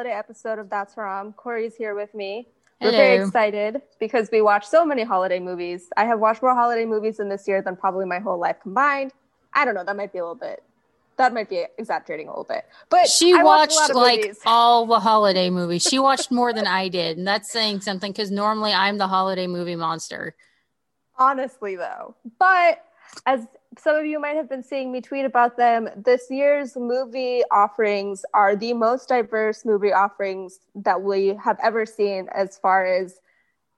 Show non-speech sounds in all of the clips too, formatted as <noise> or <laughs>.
holiday episode of That's Haram. Corey's here with me. Hello. We're very excited because we watch so many holiday movies. I have watched more holiday movies in this year than probably my whole life combined. I don't know. That might be a little bit. That might be exaggerating a little bit. But She I watched, watched, a lot of like movies. all the holiday movies. She watched more than I did, and that's saying something because normally I'm the holiday movie monster. honestly though but as some of you might have been seeing me tweet about them. This year's movie offerings are the most diverse movie offerings that we have ever seen as far as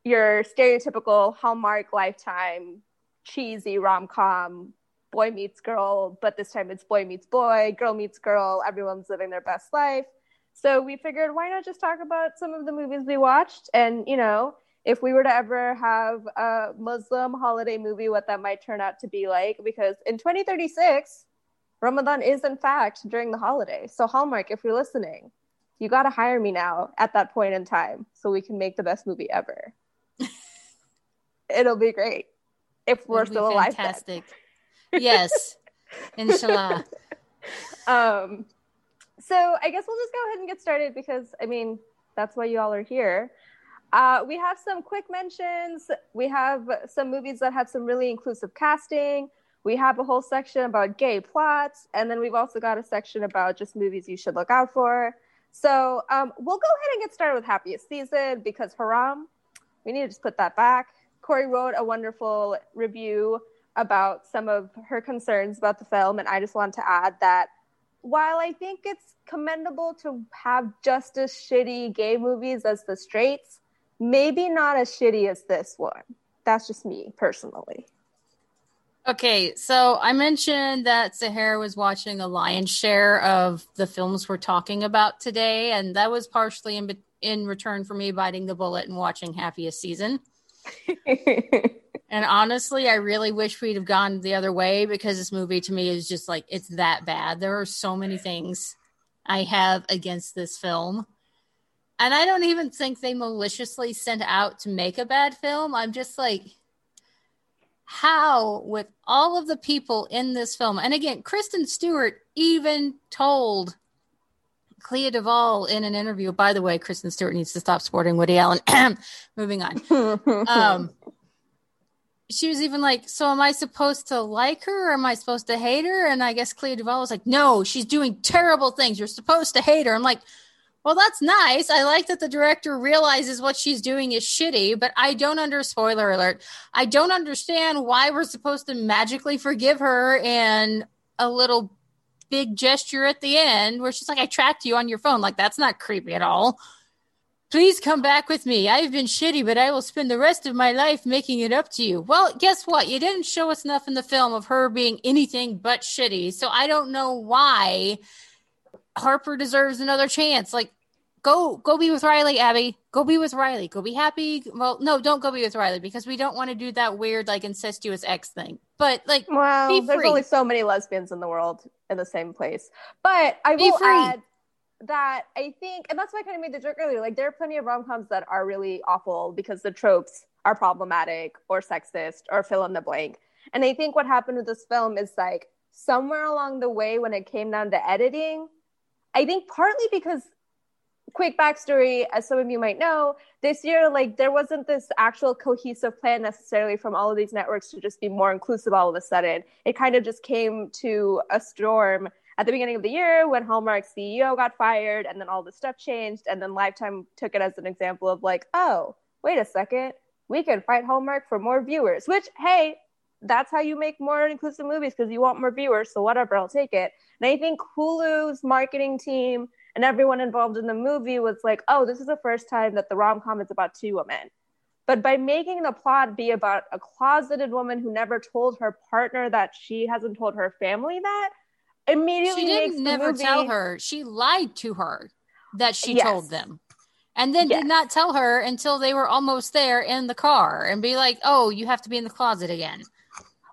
your stereotypical hallmark lifetime cheesy rom-com boy meets girl but this time it's boy meets boy girl meets girl everyone's living their best life. So we figured why not just talk about some of the movies we watched and you know if we were to ever have a Muslim holiday movie, what that might turn out to be like. Because in 2036, Ramadan is in fact during the holiday. So Hallmark, if you're listening, you got to hire me now at that point in time so we can make the best movie ever. <laughs> It'll be great if we're still alive. Fantastic. yes. <laughs> Inshallah. Um, so I guess we'll just go ahead and get started because I mean that's why you all are here. Uh, we have some quick mentions. We have some movies that have some really inclusive casting. We have a whole section about gay plots, and then we've also got a section about just movies you should look out for. So um, we'll go ahead and get started with happiest season because haram. We need to just put that back. Corey wrote a wonderful review about some of her concerns about the film, and I just want to add that while I think it's commendable to have just as shitty gay movies as the straights, maybe not as shitty as this one. That's just me personally. Okay, so I mentioned that Sahara was watching a lion's share of the films we're talking about today, and that was partially in, in return for me biting the bullet and watching Happiest Season. <laughs> And honestly, I really wish we'd have gone the other way because this movie to me is just like it's that bad. There are so many things I have against this film. And I don't even think they maliciously sent out to make a bad film. I'm just like, how, with all of the people in this film, and again, Kristen Stewart even told Clea Duvall in an interview, by the way, Kristen Stewart needs to stop supporting Woody Allen. <clears throat> Moving on. Um she was even like so am i supposed to like her or am i supposed to hate her? And i guess clea duvall was like no she's doing terrible things. You're supposed to hate her. I'm like well that's nice i like that the director realizes what she's doing is shitty but i don't under spoiler alert i don't understand why we're supposed to magically forgive her and a little big gesture at the end where she's like i tracked you on your phone like that's not creepy at all Please come back with me. I've been shitty, but I will spend the rest of my life making it up to you. Well, guess what? You didn't show us enough in the film of her being anything but shitty. So I don't know why Harper deserves another chance. Like, go go be with Riley, Abby. Go be with Riley. Go be happy. Well, no, don't go be with Riley because we don't want to do that weird like incestuous ex thing. But like well, Be there's only so many lesbians in the world in the same place. But I Be will free. add that I think, and that's why I kind of made the joke earlier. Like, there are plenty of rom coms that are really awful because the tropes are problematic or sexist or fill in the blank. And I think what happened with this film is like somewhere along the way when it came down to editing, I think partly because quick backstory, as some of you might know, this year, like there wasn't this actual cohesive plan necessarily from all of these networks to just be more inclusive all of a sudden. It kind of just came to a storm at the beginning of the year when Hallmark's CEO got fired and then all the stuff changed. And then Lifetime took it as an example of like, oh, wait a second, we can fight Hallmark for more viewers, which, hey, that's how you make more inclusive movies because you want more viewers. So whatever, I'll take it. And I think Hulu's marketing team and everyone involved in the movie was like, oh, this is the first time that the rom com is about two women. But by making the plot be about a closeted woman who never told her partner that she hasn't told her family that, immediately she didn't never movie- tell her. She lied to her that she Yes. told them. And then Yes. did not tell her until they were almost there in the car and be like, "Oh, you have to be in the closet again."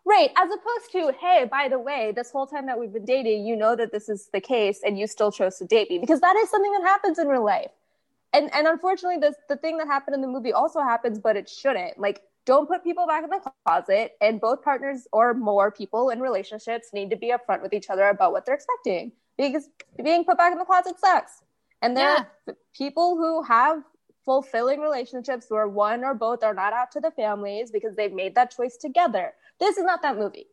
Right, as opposed to, hey, by the way, this whole time that we've been dating, you know that this is the case and you still chose to date me because that is something that happens in real life. And and unfortunately this the thing that happened in the movie also happens, but it shouldn't. Like don't put people back in the closet and both partners or more people in relationships need to be upfront with each other about what they're expecting because being put back in the closet sucks. And there yeah. are people who have fulfilling relationships where one or both are not out to the families because they've made that choice together. This is not that movie.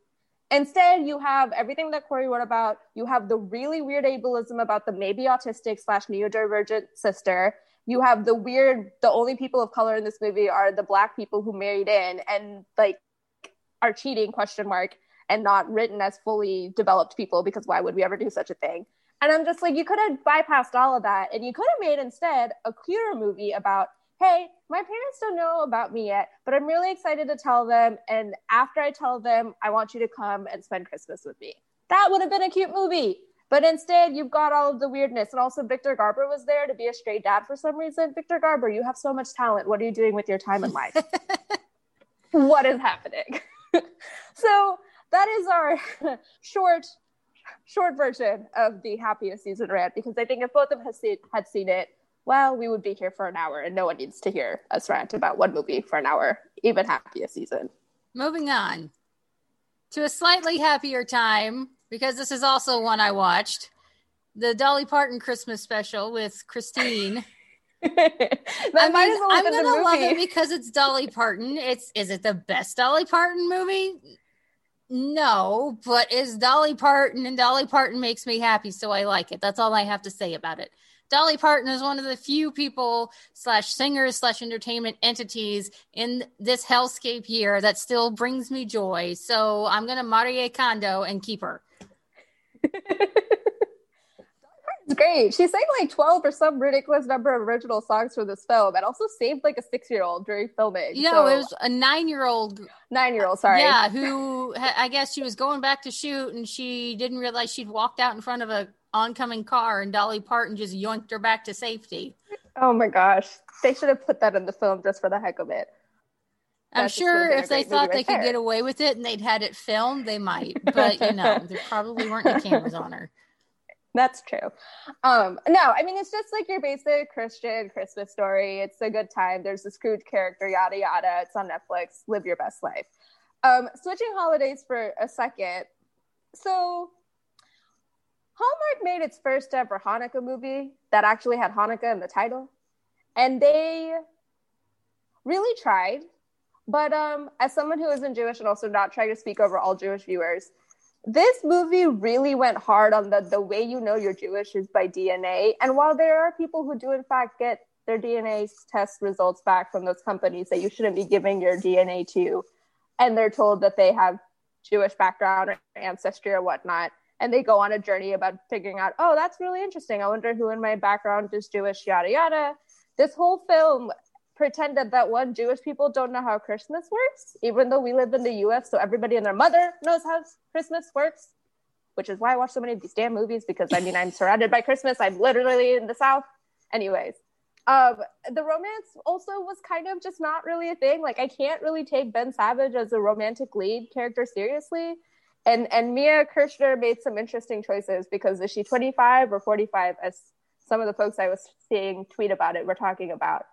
Instead, you have everything that Corey wrote about. You have the really weird ableism about the maybe autistic slash neurodivergent sister. You have the weird, the only people of color in this movie are the black people who married in and like are cheating question mark and not written as fully developed people because why would we ever do such a thing? And I'm just like, you could have bypassed all of that and you could have made instead a queer movie about hey, my parents don't know about me yet, but I'm really excited to tell them. And after I tell them, I want you to come and spend Christmas with me. That would have been a cute movie. But instead, you've got all of the weirdness. And also, Victor Garber was there to be a straight dad for some reason. Victor Garber, you have so much talent. What are you doing with your time in life? <laughs> what is happening? <laughs> so, that is our <laughs> short short version of the happiest season rant because I think if both of us had seen it, well, we would be here for an hour, and no one needs to hear us rant about one movie for an hour, even happiest season. Moving on to a slightly happier time, because this is also one I watched the Dolly Parton Christmas special with Christine. <laughs> I mean, well I'm gonna love it because it's Dolly Parton. It's is it the best Dolly Parton movie? No, but is Dolly Parton and Dolly Parton makes me happy, so I like it. That's all I have to say about it. Dolly Parton is one of the few people slash singers slash entertainment entities in this hellscape year that still brings me joy. So I'm gonna Marie Kondo and keep her. It's <laughs> great. She sang like 12 or some ridiculous number of original songs for this film and also saved like a six year old during filming. Yeah, so. it was a nine year old. Nine year old, sorry. Yeah, who I guess she was going back to shoot and she didn't realize she'd walked out in front of a oncoming car and Dolly Parton just yoinked her back to safety. Oh my gosh. They should have put that in the film just for the heck of it. I'm sure if they thought right they there. could get away with it and they'd had it filmed, they might. <laughs> But you know, there probably weren't any cameras on her. That's true. Um, no, I mean it's just like your basic Christian Christmas story. It's a good time. There's a Scrooge character, yada yada. It's on Netflix. Live your best life. Um, switching holidays for a second. So Hallmark made its first ever Hanukkah movie that actually had Hanukkah in the title. And they really tried. But um, as someone who isn't Jewish and also not trying to speak over all Jewish viewers, this movie really went hard on the the way you know you're Jewish is by DNA. And while there are people who do in fact get their DNA test results back from those companies that you shouldn't be giving your DNA to, and they're told that they have Jewish background or ancestry or whatnot, and they go on a journey about figuring out, oh, that's really interesting. I wonder who in my background is Jewish, yada yada. This whole film pretended that one Jewish people don't know how Christmas works, even though we live in the US, so everybody and their mother knows how Christmas works, which is why I watch so many of these damn movies because I mean I'm surrounded by Christmas. I'm literally in the South. Anyways. Um, the romance also was kind of just not really a thing. Like I can't really take Ben Savage as a romantic lead character seriously and and Mia Kirshner made some interesting choices because is she 25 or 45 as some of the folks I was seeing tweet about it were talking about.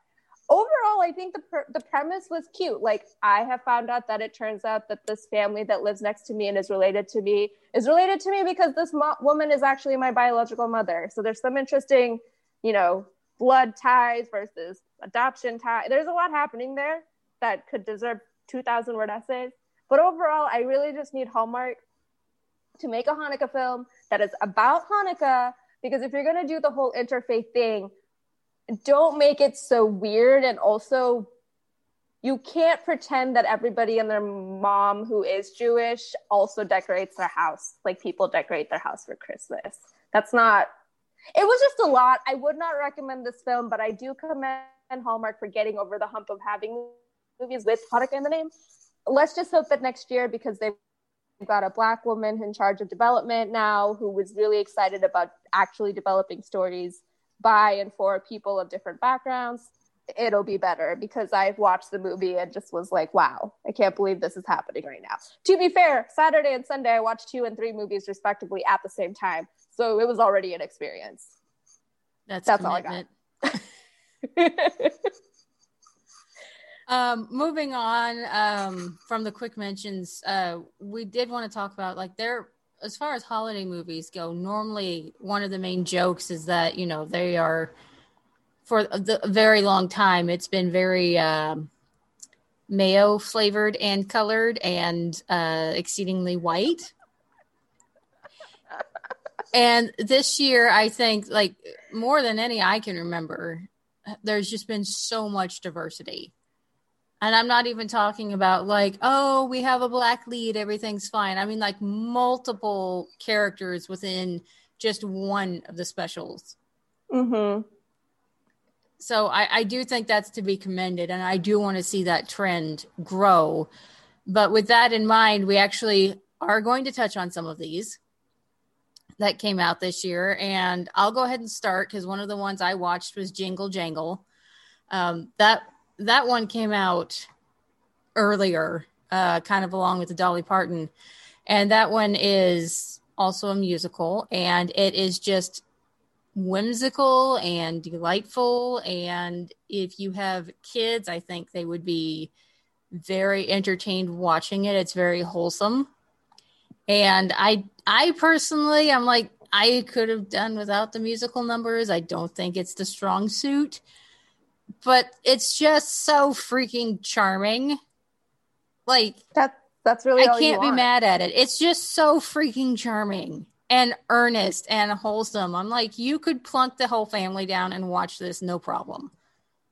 Overall, I think the per- the premise was cute. Like I have found out that it turns out that this family that lives next to me and is related to me is related to me because this mo- woman is actually my biological mother. So there's some interesting, you know, blood ties versus adoption ties. There's a lot happening there that could deserve 2,000 word essays. But overall, I really just need Hallmark to make a Hanukkah film that is about Hanukkah. Because if you're going to do the whole interfaith thing, don't make it so weird. And also, you can't pretend that everybody and their mom who is Jewish also decorates their house like people decorate their house for Christmas. That's not, it was just a lot. I would not recommend this film, but I do commend Hallmark for getting over the hump of having movies with Hanukkah in the name let's just hope that next year, because they've got a black woman in charge of development now who was really excited about actually developing stories by and for people of different backgrounds, it'll be better because I've watched the movie and just was like, wow, I can't believe this is happening right now. To be fair, Saturday and Sunday, I watched two and three movies respectively at the same time. So it was already an experience. That's, That's all I got. <laughs> Um, moving on um, from the quick mentions, uh, we did want to talk about like there as far as holiday movies go, normally one of the main jokes is that you know they are for the, a very long time. It's been very um, mayo flavored and colored and uh, exceedingly white. and this year, I think, like more than any I can remember, there's just been so much diversity. And I'm not even talking about like, oh, we have a black lead, everything's fine. I mean, like multiple characters within just one of the specials. Mm-hmm. So I, I do think that's to be commended, and I do want to see that trend grow. But with that in mind, we actually are going to touch on some of these that came out this year. And I'll go ahead and start because one of the ones I watched was Jingle Jangle. Um, that that one came out earlier, uh, kind of along with the Dolly Parton, and that one is also a musical, and it is just whimsical and delightful. And if you have kids, I think they would be very entertained watching it. It's very wholesome. And I I personally I'm like I could have done without the musical numbers. I don't think it's the strong suit but it's just so freaking charming. Like that that's really I can't be mad at it. It's just so freaking charming and earnest and wholesome. I'm like, you could plunk the whole family down and watch this no problem.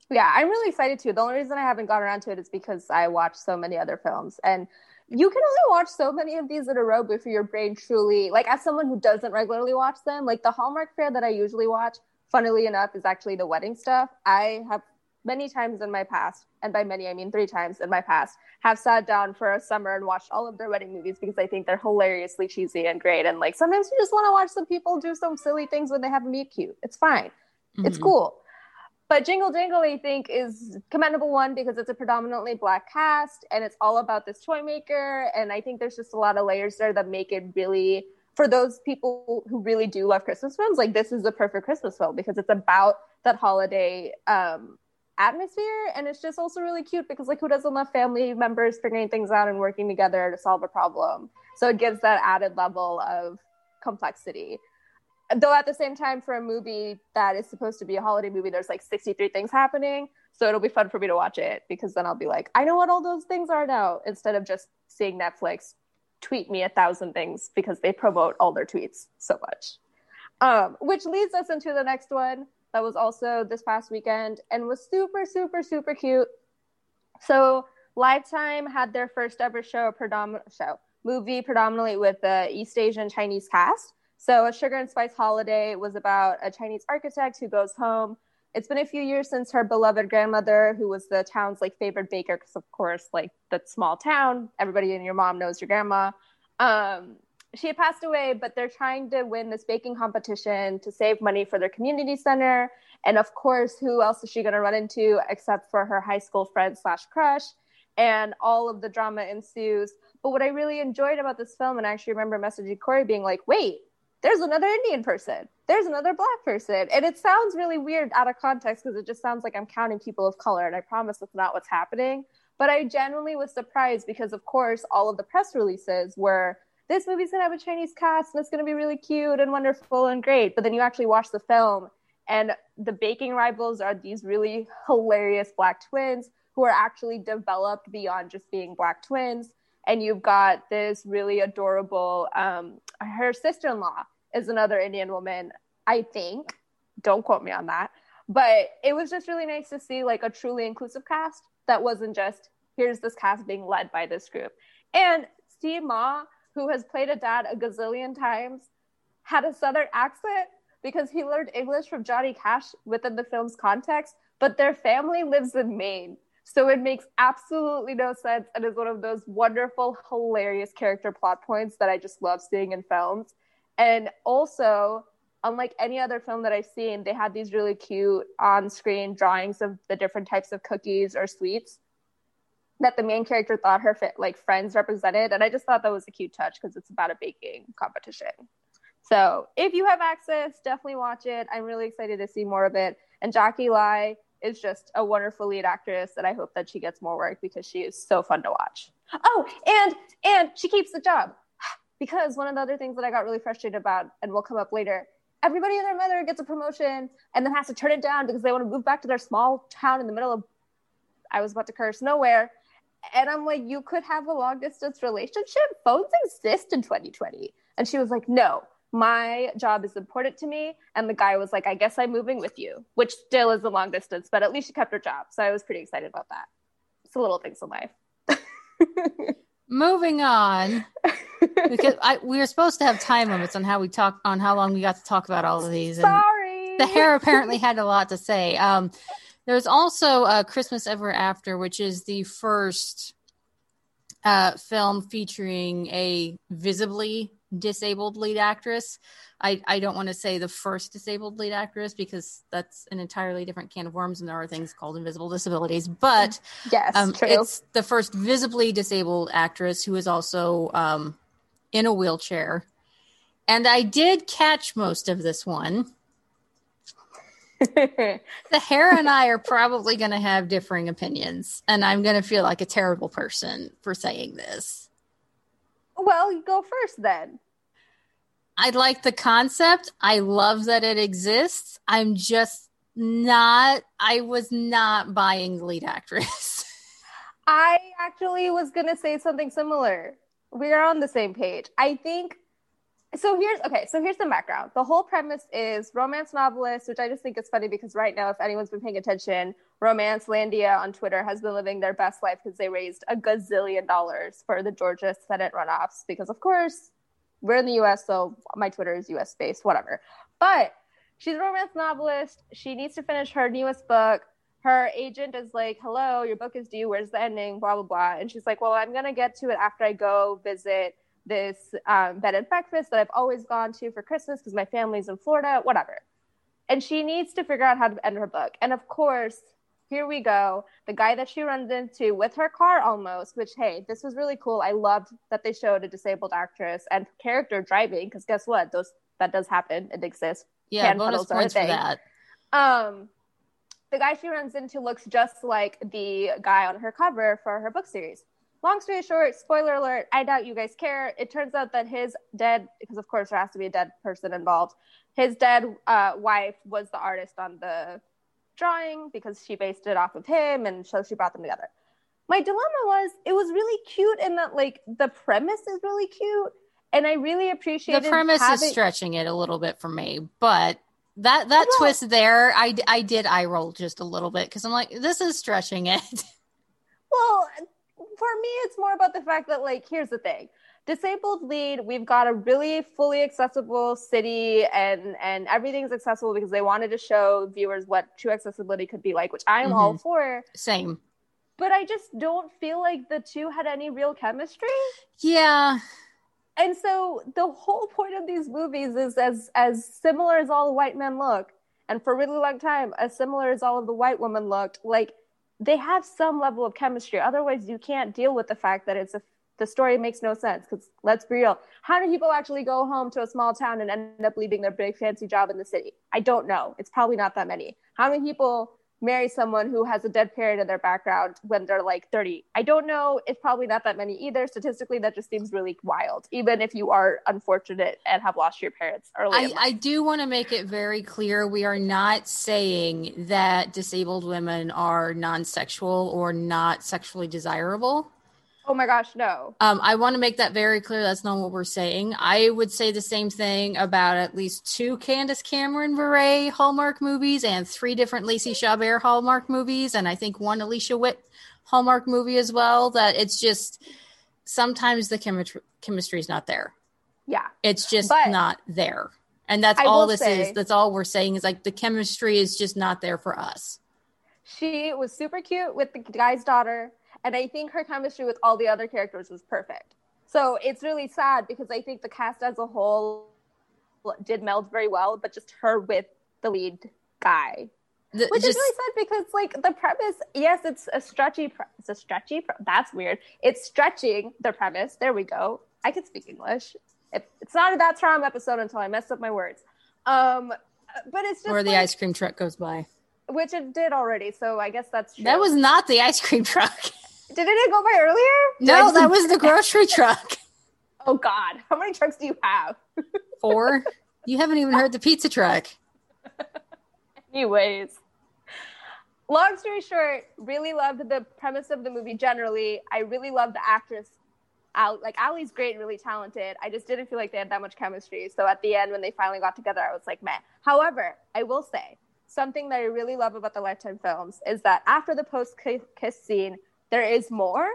Yeah, I'm really excited too. The only reason I haven't gotten around to it is because I watch so many other films and you can only watch so many of these in a row before your brain truly like as someone who doesn't regularly watch them, like the Hallmark fare that I usually watch, funnily enough, is actually the wedding stuff. I have many times in my past, and by many I mean three times in my past, have sat down for a summer and watched all of their wedding movies because I think they're hilariously cheesy and great. And like sometimes you just want to watch some people do some silly things when they have a meet cute. It's fine. Mm-hmm. It's cool. But Jingle Jangle, I think, is commendable one because it's a predominantly black cast and it's all about this toy maker. And I think there's just a lot of layers there that make it really for those people who really do love Christmas films, like this is the perfect Christmas film because it's about that holiday um, atmosphere and it's just also really cute because like who doesn't love family members figuring things out and working together to solve a problem? So it gives that added level of complexity. Though at the same time for a movie that is supposed to be a holiday movie there's like 63 things happening. So it'll be fun for me to watch it because then i'll be like i know what all those things are now instead of just seeing netflix tweet me a thousand things because they promote all their tweets so much. Um, which leads us into the next one that was also this past weekend and was super, super, super cute. So Lifetime had their first ever show, predominant show movie, predominantly with the East Asian Chinese cast. So a Sugar and Spice Holiday was about a Chinese architect who goes home. It's been a few years since her beloved grandmother, who was the town's like favorite baker, because of course, like that small town, everybody and your mom knows your grandma. Um, she had passed away, but they're trying to win this baking competition to save money for their community center. And of course, who else is she going to run into except for her high school friend slash crush? And all of the drama ensues. But what I really enjoyed about this film, and I actually remember messaging Corey being like, wait, there's another Indian person. There's another black person. And it sounds really weird out of context because it just sounds like I'm counting people of color. And I promise that's not what's happening. But I genuinely was surprised because, of course, all of the press releases were this movie's gonna have a Chinese cast and it's gonna be really cute and wonderful and great. But then you actually watch the film and the baking rivals are these really hilarious black twins who are actually developed beyond just being black twins. And you've got this really adorable, um, her sister in law is another Indian woman, I think. Don't quote me on that. But it was just really nice to see like a truly inclusive cast that wasn't just here's this cast being led by this group. And Steve Ma who has played a dad a gazillion times, had a southern accent because he learned English from Johnny Cash within the film's context, but their family lives in Maine. So it makes absolutely no sense and is one of those wonderful, hilarious character plot points that I just love seeing in films. And also, unlike any other film that I've seen, they had these really cute on screen drawings of the different types of cookies or sweets that the main character thought her fit, like friends represented, and I just thought that was a cute touch because it's about a baking competition. So if you have access, definitely watch it. I'm really excited to see more of it. And Jacky Lai is just a wonderful lead actress, and I hope that she gets more work because she is so fun to watch. Oh, and and she keeps the job. <sighs> because one of the other things that I got really frustrated about, and will come up later, everybody and their mother gets a promotion and then has to turn it down because they want to move back to their small town in the middle of, I was about to curse, nowhere. And I'm like, you could have a long distance relationship. Phones exist in 2020. And she was like, no, my job is important to me. And the guy was like, I guess I'm moving with you, which still is a long distance, but at least she kept her job. So I was pretty excited about that. It's the little things in life. <laughs> Moving on, <laughs> because I, we were supposed to have time limits on how we talk on how long we got to talk about all of these. And Sorry, Sahar apparently had a lot to say. Um, there's also uh, Christmas Ever After, which is the first uh, film featuring a visibly disabled lead actress. I, I don't want to say the first disabled lead actress because that's an entirely different can of worms and there are things called invisible disabilities. But yes, um, it's the first visibly disabled actress who is also um, in a wheelchair. And I did catch most of this one. <laughs> Sahar and I are probably going to have differing opinions, and I'm going to feel like a terrible person for saying this. Well, you go first then. I like the concept. I love that it exists. I'm just not, I was not buying the lead actress. <laughs> I actually was going to say something similar. We are on the same page. I think so here's okay so here's the background. The whole premise is romance novelist which i just think is funny because right now if anyone's been paying attention romance landia on twitter has been living their best life because they raised a gazillion dollars for the georgia senate runoffs because of course we're in the us so my twitter is us based whatever. But she's a romance novelist. She needs to finish her newest book. Her agent is like hello your book is due. Where's the ending? Blah blah blah. And she's like well i'm gonna get to it after i go visit this um, bed and breakfast that I've always gone to for Christmas because my family's in Florida, whatever. And she needs to figure out how to end her book. And of course, here we go. The guy that she runs into with her car almost, which, hey, this was really cool. I loved that they showed a disabled actress and character driving because guess what? Those that does happen. It exists. Yeah, Hand bonus points for that. Um, the guy she runs into looks just like the guy on her cover for her book series long story short, spoiler alert, I doubt you guys care. It turns out that his dead, because of course there has to be a dead person involved, his dead uh, wife was the artist on the drawing because she based it off of him and so she brought them together. My dilemma was it was really cute in that like the premise is really cute and I really appreciated the premise having... is stretching it a little bit for me, but that that twist there, I I did eye roll just a little bit because I'm like this is stretching it. <laughs> Well, for me, it's more about the fact that, like, here's the thing. Disabled lead we've got a really fully accessible city and and everything's accessible because they wanted to show viewers what true accessibility could be like which i'm mm-hmm. all for. Same. But i just don't feel like the two had any real chemistry. Yeah. And so the whole point of these movies is as as similar as all the white men look and for a really long time as similar as all of the white women looked like they have some level of chemistry. Otherwise, you can't deal with the fact that it's a the story makes no sense. Because let's be real, how do people actually go home to a small town and end up leaving their big fancy job in the city? I don't know. It's probably not that many. How many people marry someone who has a dead parent in their background when they're like 30. I don't know. It's probably not that many either. Statistically, that just seems really wild, even if you are unfortunate and have lost your parents early. I, I do want to make it very clear we are not saying that disabled women are non sexual or not sexually desirable. Oh my gosh, no. Um, I want to make that very clear. That's not what we're saying. I would say the same thing about at least two Candace Cameron Bure Hallmark movies and three different Lacey Chabert Hallmark movies, and I think one Alicia Witt Hallmark movie as well. That it's just sometimes the chemistry chemistry is not there. Yeah, it's just but not there, and that's I all this say, is. That's all we're saying is like the chemistry is just not there for us. She was super cute with the guy's daughter and I think her chemistry with all the other characters was perfect. So it's really sad because I think the cast as a whole did meld very well, but just her with the lead guy. The, Which just, is really sad because, like, the premise, yes, it's a stretchy, pre- it's a stretchy, pre- that's weird. It's stretching the premise. There we go. I can speak English. It, it's not a That's Haram episode until I messed up my words. Um, but it's just. Or the like, ice cream truck goes by. Which it did already. So I guess that's true. That was not the ice cream truck. <laughs> Didn't it go by earlier? No, that was the grocery truck. <laughs> Oh God, how many trucks do you have? <laughs> Four. You haven't even heard the pizza truck. <laughs> Anyways, long story short, really loved the premise of the movie generally. I really loved the actress. Al- like Ali's great and really talented. I just didn't feel like they had that much chemistry. So at the end, when they finally got together, I was like, meh. However, I will say something that I really love about the Lifetime films is that after the post kiss scene, there is more.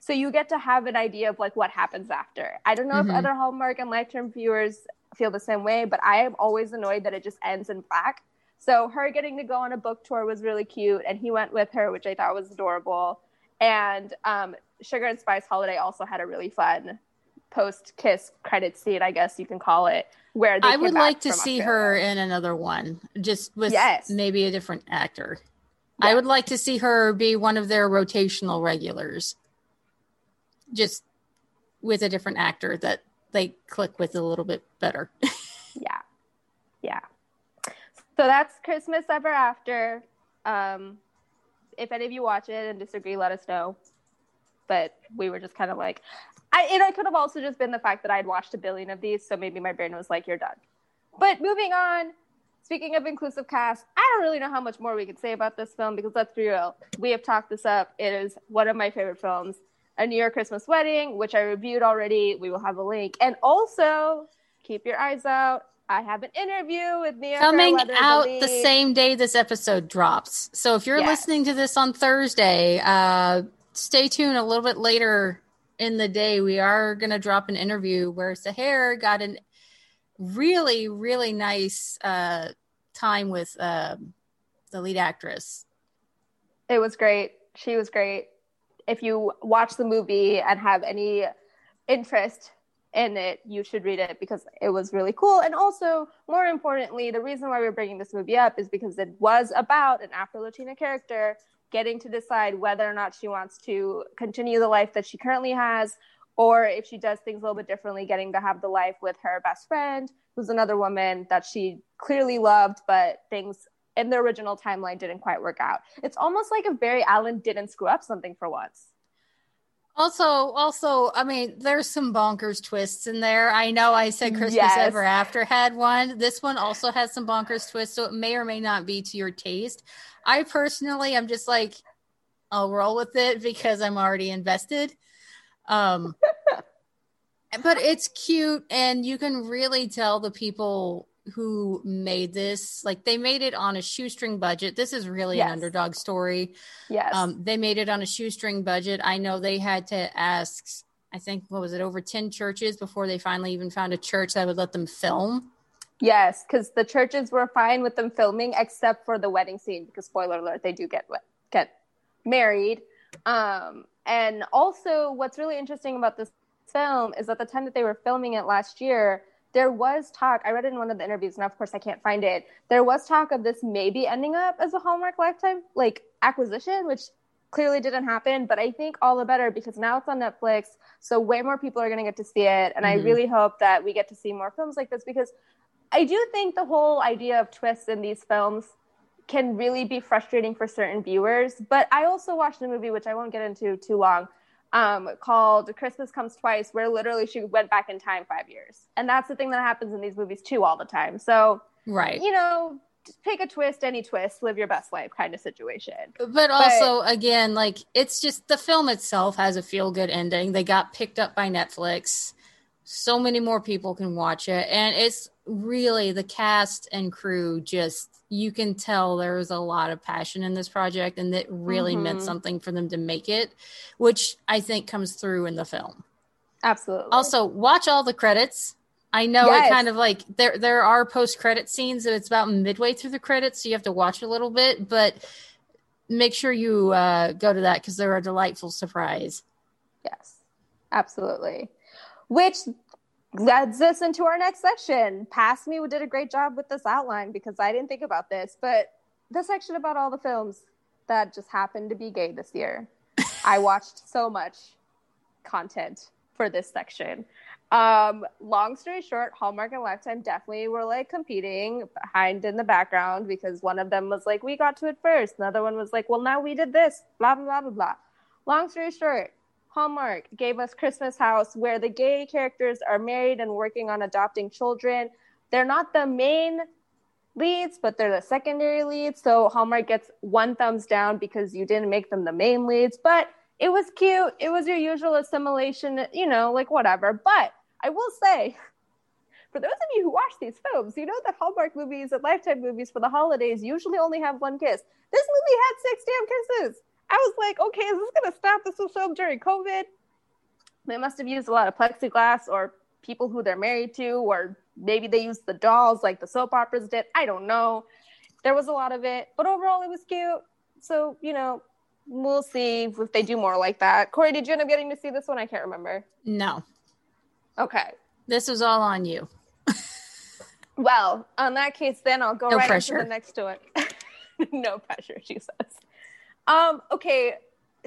So you get to have an idea of like what happens after. I don't know mm-hmm. if other Hallmark and Lifetime viewers feel the same way, but I am always annoyed that it just ends in black. So her getting to go on a book tour was really cute, and he went with her, which I thought was adorable. And um, Sugar and Spice Holiday also had a really fun post kiss credit scene, I guess you can call it, where I would like to see Australia. her in another one, just with yes. maybe a different actor. I would like to see her be one of their rotational regulars, just with a different actor that they click with a little bit better. <laughs> yeah, yeah. So that's Christmas Ever After. Um, if any of you watch it and disagree, let us know. But we were just kind of like, I, and it could have also just been the fact that I'd watched a billion of these, so maybe my brain was like, "You're done." But moving on. Speaking of inclusive cast, I don't really know how much more we could say about this film because let's be real, we have talked this up. It is one of my favorite films. A New York Christmas Wedding, which I reviewed already. We will have a link, and also keep your eyes out I have an interview with Nia coming out the same day this episode drops. So if you're yes. listening to this on Thursday, uh, stay tuned. A little bit later in the day, we are going to drop an interview where Sahar got a really, really nice uh, time with uh, the lead actress. It was great. She was great. If you watch the movie and have any interest in it, you should read it because it was really cool. And also, more importantly, the reason why we're bringing this movie up is because it was about an Afro Latina character getting to decide whether or not she wants to continue the life that she currently has, or if she does things a little bit differently, getting to have the life with her best friend, who's another woman that she clearly loved, but things in the original timeline didn't quite work out. It's almost like if Barry Allen didn't screw up something for once. Also, also, I mean, there's some bonkers twists in there. I know I said Christmas yes. Ever After had one. This one also has some bonkers twists, so it may or may not be to your taste. I personally, I'm just like, I'll roll with it because I'm already invested. Um, <laughs> but it's cute, and you can really tell the people who made this. Like they made it on a shoestring budget. This is really yes. an underdog story. Yes. Um, they made it on a shoestring budget. I know they had to ask i think what was it over 10 churches before they finally even found a church that would let them film? Yes because the churches were fine with them filming except for the wedding scene because spoiler alert they do get get married. Um, and also what's really interesting about this film is at the time that they were filming it last year there was talk i read it in one of the interviews and of course i can't find it there was talk of this maybe ending up as a hallmark lifetime like acquisition which clearly didn't happen but i think all the better because now it's on netflix so way more people are going to get to see it and mm-hmm. i really hope that we get to see more films like this because i do think the whole idea of twists in these films can really be frustrating for certain viewers but i also watched a movie which i won't get into too long um, called Christmas Comes Twice, where literally she went back in time five years. And that's the thing that happens in these movies too all the time. So, right. You know, just pick a twist, any twist, live your best life kind of situation. But also, but, again, like it's just the film itself has a feel good ending. They got picked up by Netflix. So many more people can watch it. And it's really the cast and crew just you can tell there was a lot of passion in this project and it really mm-hmm. meant something for them to make it which i think comes through in the film. Absolutely. Also watch all the credits. I know yes. it kind of like there there are post credit scenes that it's about midway through the credits so you have to watch a little bit but make sure you uh, go to that because they're a delightful surprise. Yes. Absolutely. Which leads us into our next section. Past me we did a great job with this outline because I didn't think about this, but the section about all the films that just happened to be gay this year. <laughs> I watched so much content for this section. Um, long story short, Hallmark and Lifetime definitely were like competing behind in the background because one of them was like, we got to it first. Another one was like, well, now we did this, blah, blah, blah, blah, blah. Long story short, Hallmark gave us Christmas House, where the gay characters are married and working on adopting children. They're not the main leads, but they're the secondary leads. So Hallmark gets one thumbs down because you didn't make them the main leads. But it was cute. It was your usual assimilation, you know, like whatever. But I will say, <laughs> for those of you who watch these films, you know that Hallmark movies and Lifetime movies for the holidays usually only have one kiss. This movie had six damn kisses. I was like, okay, is this gonna stop? This was filmed during COVID. They must have used a lot of plexiglass or people who they're married to, or maybe they used the dolls like the soap operas did. I don't know. There was a lot of it, but overall it was cute. So, you know, we'll see if they do more like that. Corey, did you end up getting to see this one? I can't remember. No. Okay. This was all on you. well, on that case, then I'll go no right pressure. into the next one. <laughs> no pressure, she says. Um, okay.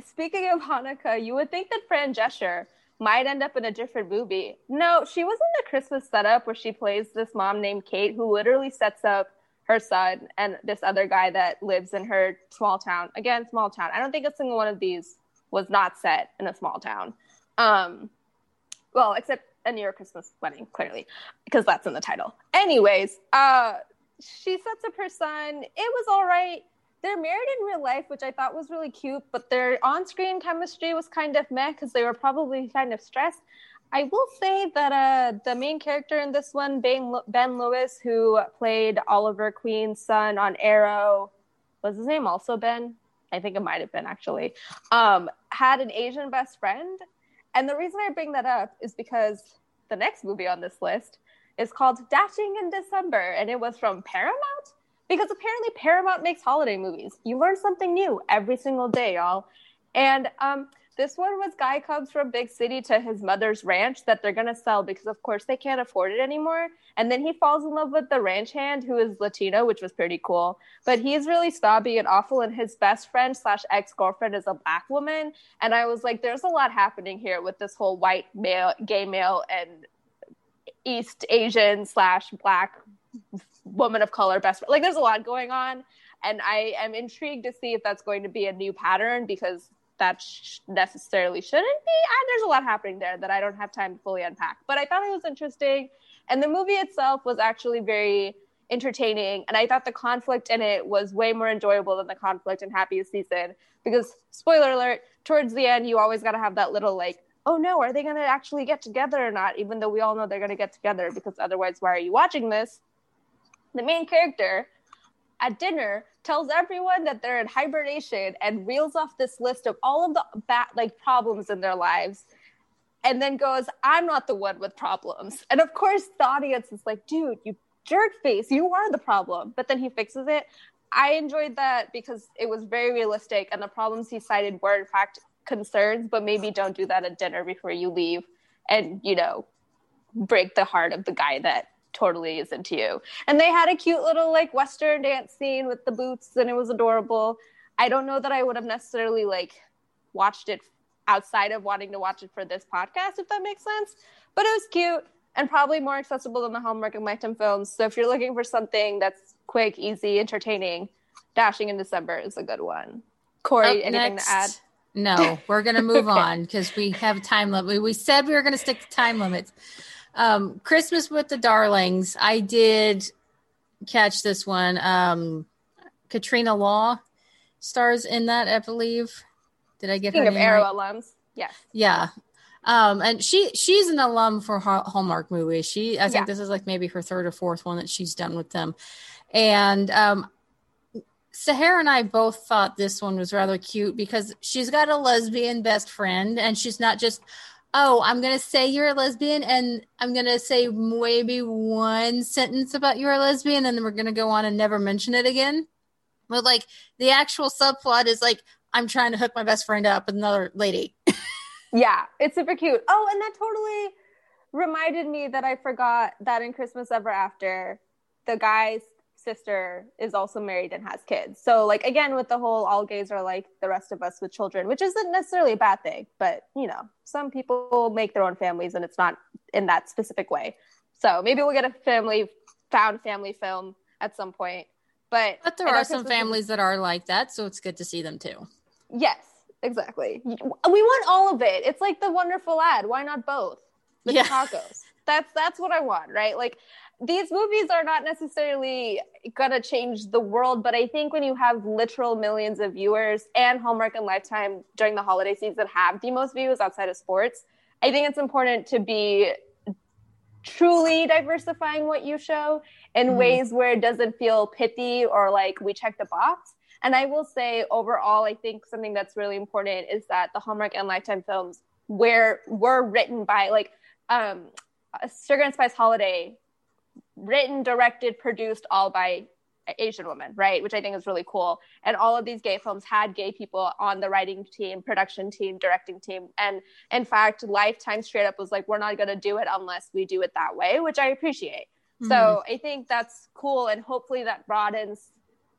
Speaking of Hanukkah, you would think that Fran Drescher might end up in a different movie. No, she was in the Christmas setup where she plays this mom named Kate who literally sets up her son and this other guy that lives in her small town. Again, small town. I don't think a single one of these was not set in a small town. Um, well, except a New York Christmas wedding, clearly, because that's in the title. Anyways, uh, she sets up her son. It was all right. They're married in real life, which I thought was really cute, but their on screen chemistry was kind of meh because they were probably kind of stressed. I will say that uh, the main character in this one, Ben, ben Lewis, who played Oliver Queen's son on Arrow, was his name also Ben? I think it might have been actually, um, had an Asian best friend. And the reason I bring that up is because the next movie on this list is called Dashing in December, and it was from Paramount because apparently Paramount makes holiday movies. You learn something new every single day, y'all. And um, this one was guy comes from big city to his mother's ranch that they're gonna sell because of course they can't afford it anymore. And then he falls in love with the ranch hand who is Latino, which was pretty cool. But he's really snobby and awful, and his best friend slash ex girlfriend is a black woman. And I was like, there's a lot happening here with this whole white male, gay male, and East Asian slash black woman of color best. Like there's a lot going on. And I am intrigued to see if that's going to be a new pattern because that sh- necessarily shouldn't be. And there's a lot happening there that I don't have time to fully unpack. But I thought it was interesting. And the movie itself was actually very entertaining. And I thought the conflict in it was way more enjoyable than the conflict in Happiest Season. Because, spoiler alert, towards the end, you always got to have that little like, oh no, are they going to actually get together or not? Even though we all know they're going to get together because otherwise, why are you watching this? The main character at dinner tells everyone that they're in hibernation and reels off this list of all of the bad like problems in their lives and then goes i'm not the one with problems. And of course the audience is like dude you jerk face you are the problem. But then he fixes it. I enjoyed that because it was very realistic and the problems he cited were in fact concerns but maybe don't do that at dinner before you leave and you know break the heart of the guy that totally is into you. And they had a cute little like Western dance scene with the boots and it was adorable. I don't know that I would have necessarily like watched it outside of wanting to watch it for this podcast, if that makes sense. But it was cute and probably more accessible than the Hallmark and Lifetime films. So if you're looking for something that's quick, easy, entertaining, Dashing in December is a good one. Corey, Up anything next- to add? No, we're going <laughs> to move Okay. on because we have a time limit. We said we were going to stick to time limits. Um, Christmas with the Darlings. I did catch this one. Um, Katrina Law stars in that, I believe. Did I get Speaking her of Arrow right? alums, yes. Yeah. Um, and she she's an alum for Hallmark movies. She I think Yeah. this is like maybe her third or fourth one that she's done with them. And um Sahara and I both thought this one was rather cute because she's got a lesbian best friend and she's not just oh, I'm going to say you're a lesbian and I'm going to say maybe one sentence about you're a lesbian and then we're going to go on and never mention it again. But like the actual subplot is like I'm trying to hook my best friend up with another lady. <laughs> Yeah, it's super cute. Oh, and that totally reminded me that I forgot that in Christmas Ever After, the guy's sister is also married and has kids. So, like, again, with the whole all gays are like the rest of us with children, which isn't necessarily a bad thing, but you know, some people make their own families and it's not in that specific way. So, maybe we'll get a family found family film at some point. But But there are some families that are like that, so it's good to see them too. Yes. exactly. We want all of it. It's like the wonderful ad. Why not both? The yeah. tacos. <laughs> That's that's what I want, right? Like these movies are not necessarily gonna change the world, but I think when you have literal millions of viewers and Hallmark and Lifetime during the holiday season that have the most views outside of sports, I think it's important to be truly diversifying what you show in mm. ways where it doesn't feel pithy or like we check the box. And I will say overall, I think something that's really important is that the Hallmark and Lifetime films where were written by like um Sugar and Spice Holiday written, directed, produced all by Asian women, right? Which I think is really cool. And all of these gay films had gay people on the writing team, production team, directing team. And in fact, Lifetime straight up was like, we're not going to do it unless we do it that way, which I appreciate. Mm-hmm. So I think that's cool. And hopefully that broadens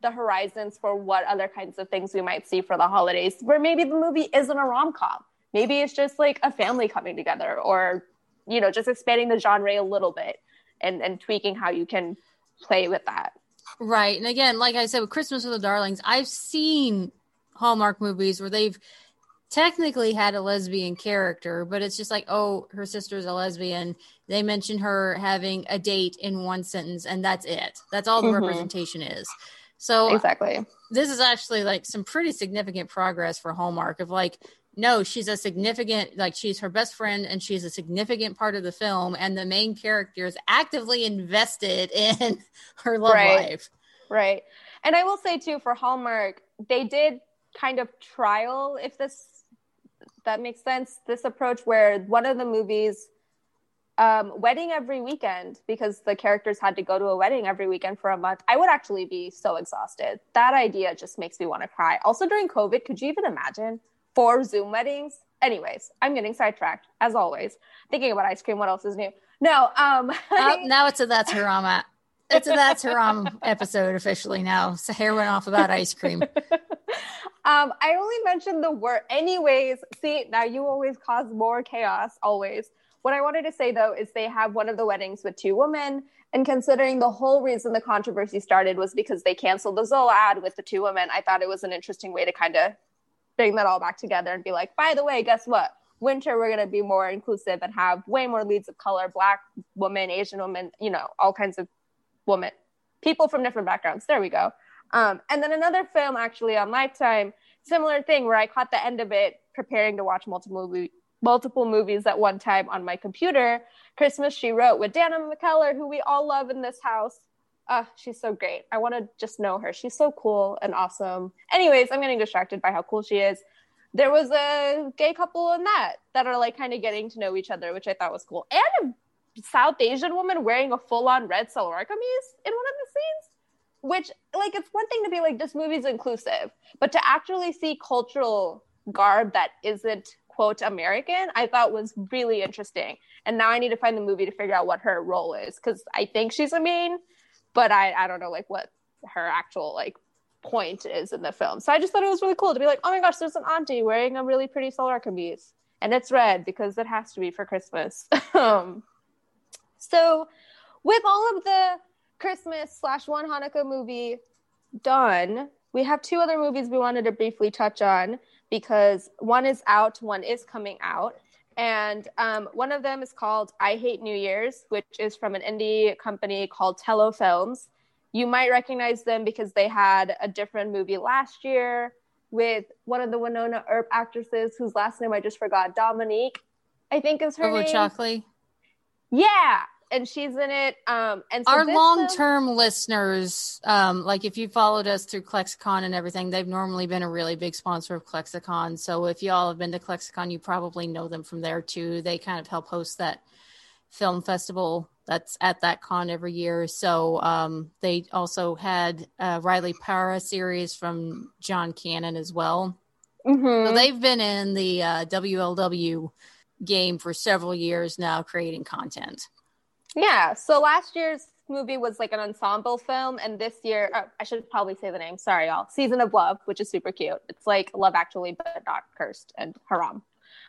the horizons for what other kinds of things we might see for the holidays, where maybe the movie isn't a rom com. Maybe it's just like a family coming together or, you know, just expanding the genre a little bit and, and tweaking how you can play with that. Right. And again, like I said, with Christmas with the Darlings, I've seen Hallmark movies where they've technically had a lesbian character, but it's just like, oh, her sister's a lesbian. They mention her having a date in one sentence, and that's it. That's all the mm-hmm. representation is. So exactly, this is actually like some pretty significant progress for Hallmark of like no, she's a significant, like she's her best friend and she's a significant part of the film. And the main character is actively invested <laughs> in her love right. life. Right. And I will say too, for Hallmark, they did kind of trial, if this, that makes sense, this approach where one of the movies, um, wedding every weekend because the characters had to go to a wedding every weekend for a month. I would actually be so exhausted. That idea just makes me want to cry. Also during COVID, could you even imagine? For Zoom weddings. Anyways, I'm getting sidetracked as always. Thinking about ice cream. What else is new? No. Um. oh, <laughs> now it's a that's Haram. At. It's a that's Haram episode officially now. Sahar went off about ice cream. <laughs> um, I only mentioned the word. Anyways, see now you always cause more chaos. Always. What I wanted to say though is they have one of the weddings with two women. And considering the whole reason the controversy started was because they canceled the Zola ad with the two women, I thought it was an interesting way to kind of bring that all back together and be like, by the way, guess what? Winter, we're going to be more inclusive and have way more leads of color, black women, Asian women, you know, all kinds of women, people from different backgrounds. There we go. Um, and then another film actually on Lifetime, similar thing where I caught the end of it preparing to watch multiple movie, multiple movies at one time on my computer. Christmas She Wrote with Danica McKellar, who we all love in this house uh, she's so great. I want to just know her. She's so cool and awesome. Anyways, I'm getting distracted by how cool she is. There was a gay couple in that that are like kind of getting to know each other, which I thought was cool. And a South Asian woman wearing a full on red salwar kameez in one of the scenes, which like it's one thing to be like this movie's inclusive, but to actually see cultural garb that isn't quote American, I thought was really interesting. And now I need to find the movie to figure out what her role is because I think she's a main, but I I don't know like what her actual like point is in the film. So I just thought it was really cool to be like, oh my gosh, there's an auntie wearing a really pretty salwar kameez, and it's red because it has to be for Christmas. <laughs> um, so with all of the Christmas slash one Hanukkah movie done, we have two other movies we wanted to briefly touch on because one is out, one is coming out. And um, one of them is called I Hate New Year's, which is from an indie company called Tello Films. You might recognize them because they had a different movie last year with one of the Wynonna Earp actresses whose last name I just forgot, Dominique, I think is her Over name. Chalkley. Yeah, and she's in it. Um, and so our long-term film- listeners, um, like if you followed us through ClexaCon and everything, they've normally been a really big sponsor of ClexaCon. So if y'all have been to ClexaCon, you probably know them from there too. They kind of help host that film festival that's at that con every year. So um, they also had a Riley Parra series from Geonn Cannon as well. Mm-hmm. So they've been in the uh, WLW game for several years now, creating content. Yeah. So last year's movie was like an ensemble film, and this year, oh, I should probably say the name. Sorry, y'all. Season of Love, which is super cute. It's like Love Actually, but not cursed and haram.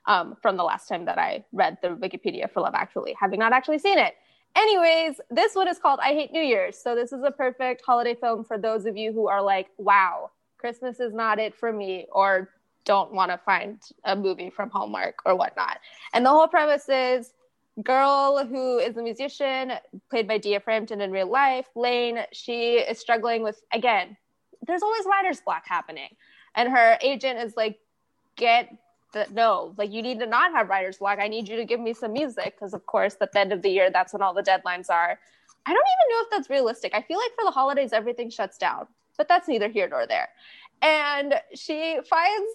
Um, from the last time that I read the Wikipedia for Love Actually, having not actually seen it. Anyways, this one is called I Hate New Year's. So this is a perfect holiday film for those of you who are like, wow, Christmas is not it for me, or don't want to find a movie from Hallmark or whatnot. And the whole premise is girl who is a musician, played by Dia Frampton in real life, Lane, she is struggling with again, there's always writer's block happening. And her agent is like, get the no, like you need to not have writer's block. I need you to give me some music. Because of course, at the end of the year, that's when all the deadlines are. I don't even know if that's realistic. I feel like for the holidays, everything shuts down, but that's neither here nor there. And she finds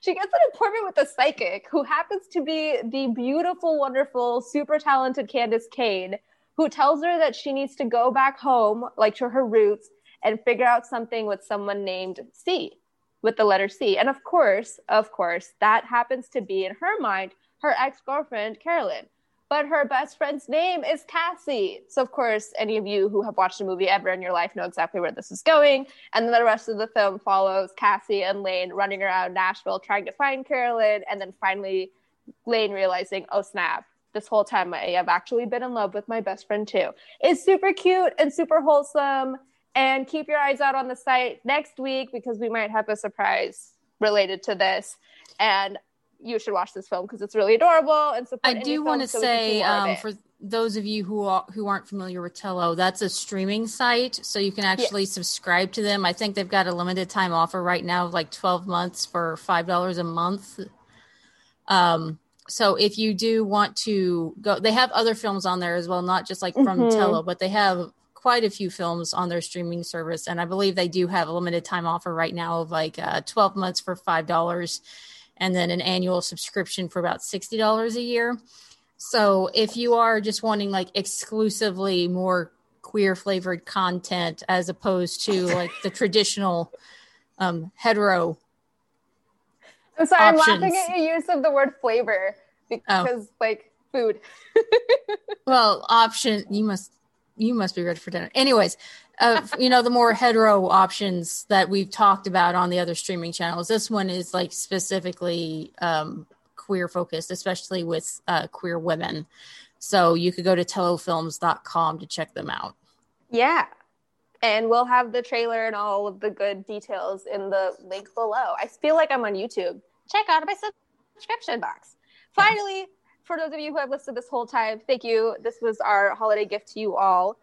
she gets an appointment with a psychic who happens to be the beautiful, wonderful, super talented Candace Kane, who tells her that she needs to go back home, like to her roots, and figure out something with someone named C, with the letter C. And of course, of course, that happens to be in her mind her ex girlfriend, Carolyn but her best friend's name is Cassie. So, of course, any of you who have watched a movie ever in your life know exactly where this is going. And then the rest of the film follows Cassie and Lane running around Nashville trying to find Carolyn. And then finally, Lane realizing, oh, snap, this whole time I have actually been in love with my best friend too. It's super cute and super wholesome. And keep your eyes out on the site next week because we might have a surprise related to this. And you should watch this film because it's really adorable and support. I do want to so say um, for those of you who are, who aren't familiar with Tello, that's a streaming site, so you can actually yes. subscribe to them. I think they've got a limited time offer right now of like twelve months for five dollars a month. Um, so if you do want to go, they have other films on there as well, not just like from mm-hmm. Tello, but they have quite a few films on their streaming service, and I believe they do have a limited time offer right now of like uh, twelve months for five dollars and then an annual subscription for about $60 a year. So if you are just wanting like exclusively more queer flavored content as opposed to like the traditional um, hetero. I'm sorry, options. I'm laughing at your use of the word flavor because oh. like food. <laughs> well, option you must you must be ready for dinner. Anyways, uh, <laughs> you know the more hetero options that we've talked about on the other streaming channels. This one is like specifically um, queer focused, especially with uh, queer women. So you could go to tellofilms.com to check them out. Yeah. And we'll have the trailer and all of the good details in the link below. I feel like I'm on YouTube. Check out my subscription box. Finally, for those of you who have listened this whole time, thank you. This was our holiday gift to you all.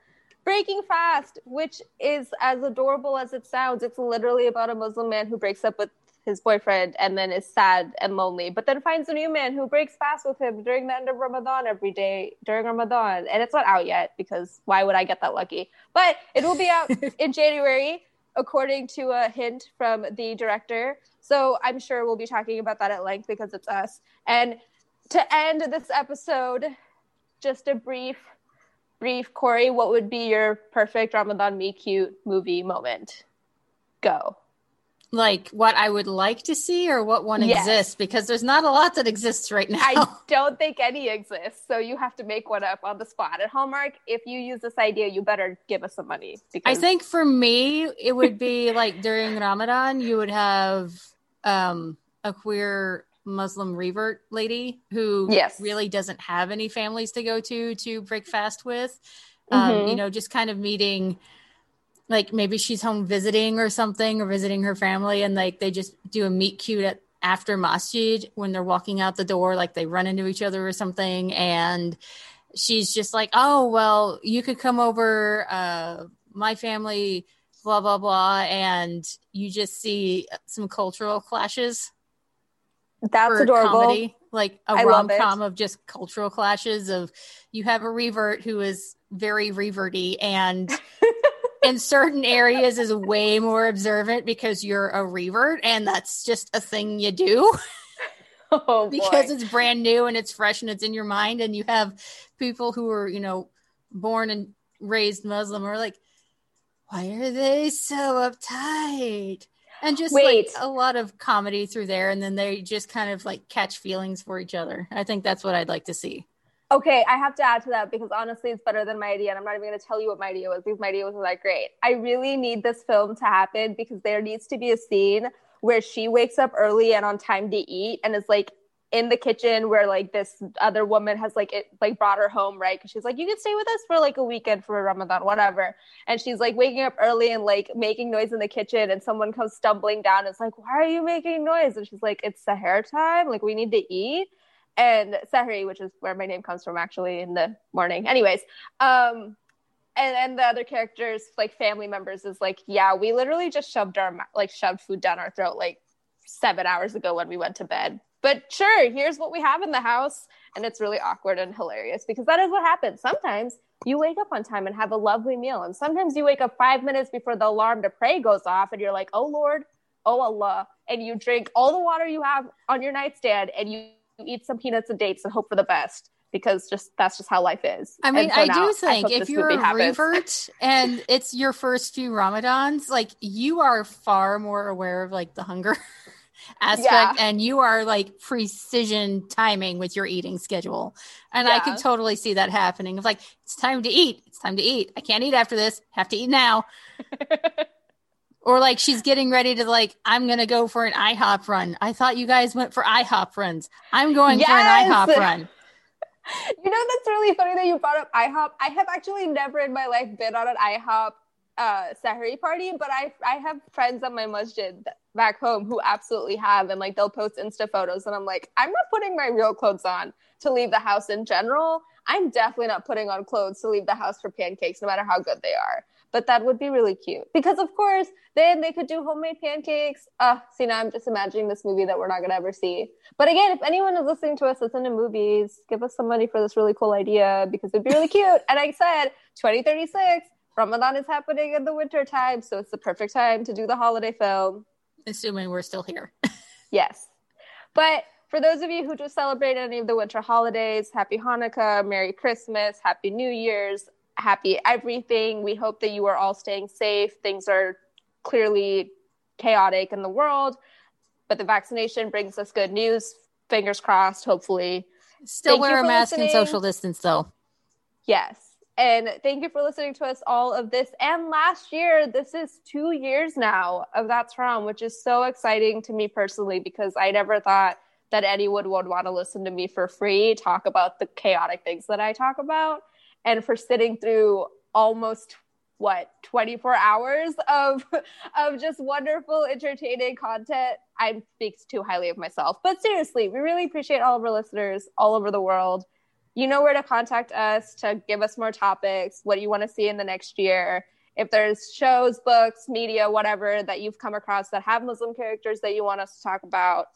Breaking Fast, which is as adorable as it sounds. It's literally about a Muslim man who breaks up with his boyfriend and then is sad and lonely, but then finds a new man who breaks fast with him during the end of Ramadan every day during Ramadan. And it's not out yet because why would I get that lucky? But it will be out <laughs> in January, according to a hint from the director. So I'm sure we'll be talking about that at length because it's us. And to end this episode, just a brief brief, Corey, what would be your perfect Ramadan Meet Cute movie moment? Go. Like what I would like to see or what one yes. exists? Because there's not a lot that exists right now. I don't think any exists. So you have to make one up on the spot. At Hallmark, if you use this idea, you better give us some money. Because... I think for me, it would be like during Ramadan, you would have um, a queer Muslim revert lady who yes. really doesn't have any families to go to to break fast with. Um, mm-hmm. you know, just kind of meeting like maybe she's home visiting or something or visiting her family and like they just do a meet cute at after masjid when they're walking out the door like they run into each other or something and she's just like oh well you could come over uh my family blah blah blah and you just see some cultural clashes that's adorable. Comedy, like a rom com of just cultural clashes of you have a revert who is very reverty and <laughs> in certain areas is way more observant because you're a revert and that's just a thing you do. <laughs> Oh, because it's brand new and it's fresh and it's in your mind and you have people who are, you know, born and raised Muslim are like, why are they so uptight? And just Wait. like a lot of comedy through there and then they just kind of like catch feelings for each other. I think that's what i'd like to see. Okay i have to add to that because honestly it's better than my idea and i'm not even going to tell you what my idea was. Because my idea was like great. I really need this film to happen because there needs to be a scene where she wakes up early and on time to eat and is like in the kitchen where like this other woman has like it like brought her home, right? Because she's like, you can stay with us for like a weekend for Ramadan, whatever. And she's like waking up early and like making noise in the kitchen, and someone comes stumbling down. And it's like, why are you making noise? And she's like, it's Sahar time, like we need to eat. And Sahari, which is where my name comes from, actually in the morning. Anyways, um, and and the other characters like family members is like yeah we literally just shoved our like shoved food down our throat like seven hours ago when we went to bed but sure here's what we have in the house and it's really awkward and hilarious because that is what happens sometimes you wake up on time and have a lovely meal and sometimes you wake up five minutes before the alarm to pray goes off and you're like oh lord oh allah and you drink all the water you have on your nightstand and you eat some peanuts and dates and hope for the best because just that's just how life is. I mean, so I do think I if you're a happens. revert and it's your first few Ramadans, like you are far more aware of like the hunger <laughs> aspect yeah. and you are like precision timing with your eating schedule. And yeah. I could totally see that happening. Of like, it's time to eat. It's time to eat. I can't eat after this. Have to eat now. <laughs> or like she's getting ready to like i'm gonna go for an ihop run i thought you guys went for ihop runs i'm going yes! for an ihop run <laughs> you know that's really funny that you brought up IHOP. I have actually never in my life been on an IHOP uh Sahari party, but I I have friends at my masjid back home who absolutely have, and like they'll post Insta photos, and I'm like, I'm not putting my real clothes on to leave the house in general. I'm definitely not putting on clothes to leave the house for pancakes, no matter how good they are. But that would be really cute because of course then they could do homemade pancakes. Uh see now i'm just imagining this movie that we're not to ever see. But again if anyone is listening to us that's into movies give us some money for this really cool idea because it'd be really cute. And i said 2036 ramadan is happening in the winter time so it's the perfect time to do the holiday film assuming we're still here yes but for those of you who just celebrate any of the winter holidays, happy Hanukkah, Merry Christmas, Happy New Year's happy everything. We hope that you are all staying safe. Things are clearly chaotic in the world, but the vaccination brings us good news. Fingers crossed, hopefully. Still thank wear a mask listening. and social distance, though. Yes. And thank you for listening to us all of this. And last year, this is two years now of That's Haram, which is so exciting to me personally because I never thought that anyone would want to listen to me for free talk about the chaotic things that I talk about and for sitting through almost what 24 hours of <laughs> of just wonderful entertaining content i speak too highly of myself but seriously we really appreciate all of our listeners all over the world you know where to contact us to give us more topics what you want to see in the next year if there's shows books media whatever that you've come across that have muslim characters that you want us to talk about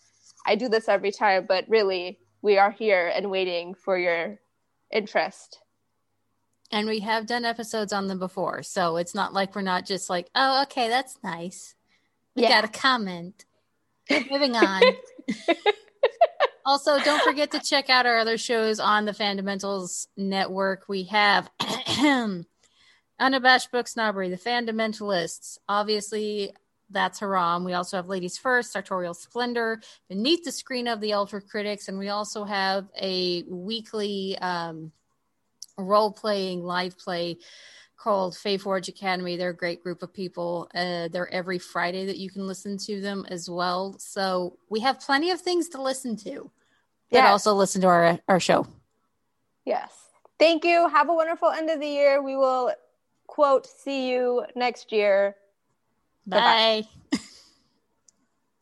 i do this every time but really we are here and waiting for your interest and we have done episodes on them before. So it's not like we're not just like, oh, okay, that's nice. We yeah. got a comment. Moving <laughs> on. <laughs> also, don't forget to check out our other shows on the Fundamentals Network. We have <clears throat> Unabashed Book Snobbery, The Fundamentalists. Obviously, that's Haram. We also have Ladies First, Sartorial Splendor, Beneath the Screen of the Ultra Critics, and we also have a weekly um, role playing live play called Fae Forge Academy. They're a great group of people. Uh, they're every Friday that you can listen to them as well. So we have plenty of things to listen to. Yes. also listen to our our show. Yes. Thank you. Have a wonderful end of the year. We will quote see you next year. Bye. <laughs>